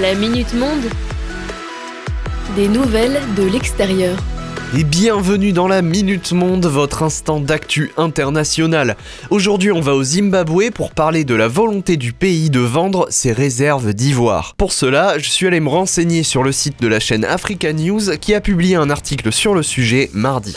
La Minute Monde. Des nouvelles de l'extérieur. Et bienvenue dans la Minute Monde, votre instant d'actu international. Aujourd'hui, on va au Zimbabwe pour parler de la volonté du pays de vendre ses réserves d'ivoire. Pour cela, je suis allé me renseigner sur le site de la chaîne Africa News qui a publié un article sur le sujet mardi.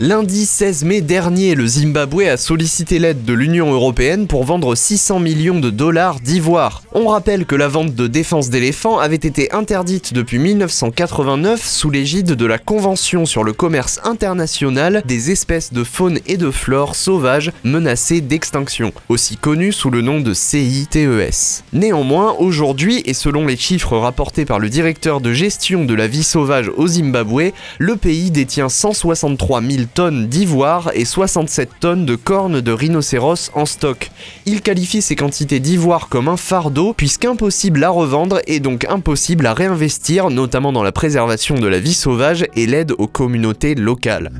Lundi 16 mai dernier, le Zimbabwe a sollicité l'aide de l'Union européenne pour vendre 600 millions de dollars d'ivoire. On rappelle que la vente de défense d'éléphants avait été interdite depuis 1989 sous l'égide de la Convention sur le commerce international des espèces de faune et de flore sauvages menacées d'extinction, aussi connue sous le nom de CITES. Néanmoins, aujourd'hui, et selon les chiffres rapportés par le directeur de gestion de la vie sauvage au Zimbabwe, le pays détient 163 000 tonnes d'ivoire et 67 tonnes de cornes de rhinocéros en stock. Il qualifie ces quantités d'ivoire comme un fardeau puisqu'impossible à revendre et donc impossible à réinvestir, notamment dans la préservation de la vie sauvage et l'aide aux communautés locales.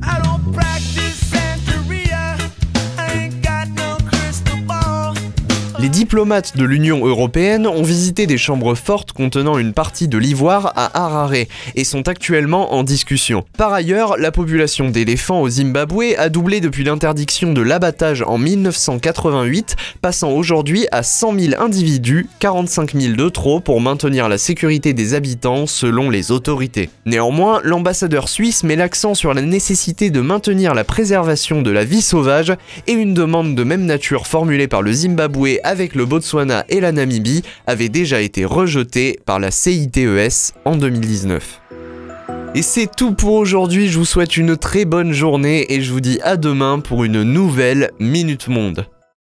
Les diplomates de l'Union européenne ont visité des chambres fortes contenant une partie de l'ivoire à Harare et sont actuellement en discussion. Par ailleurs, la population d'éléphants au Zimbabwe a doublé depuis l'interdiction de l'abattage en 1988, passant aujourd'hui à 100 000 individus, 45 000 de trop pour maintenir la sécurité des habitants selon les autorités. Néanmoins, l'ambassadeur suisse met l'accent sur la nécessité de maintenir la préservation de la vie sauvage et une demande de même nature formulée par le Zimbabwe avec le Botswana et la Namibie avait déjà été rejeté par la CITES en 2019. Et c'est tout pour aujourd'hui, je vous souhaite une très bonne journée et je vous dis à demain pour une nouvelle Minute Monde.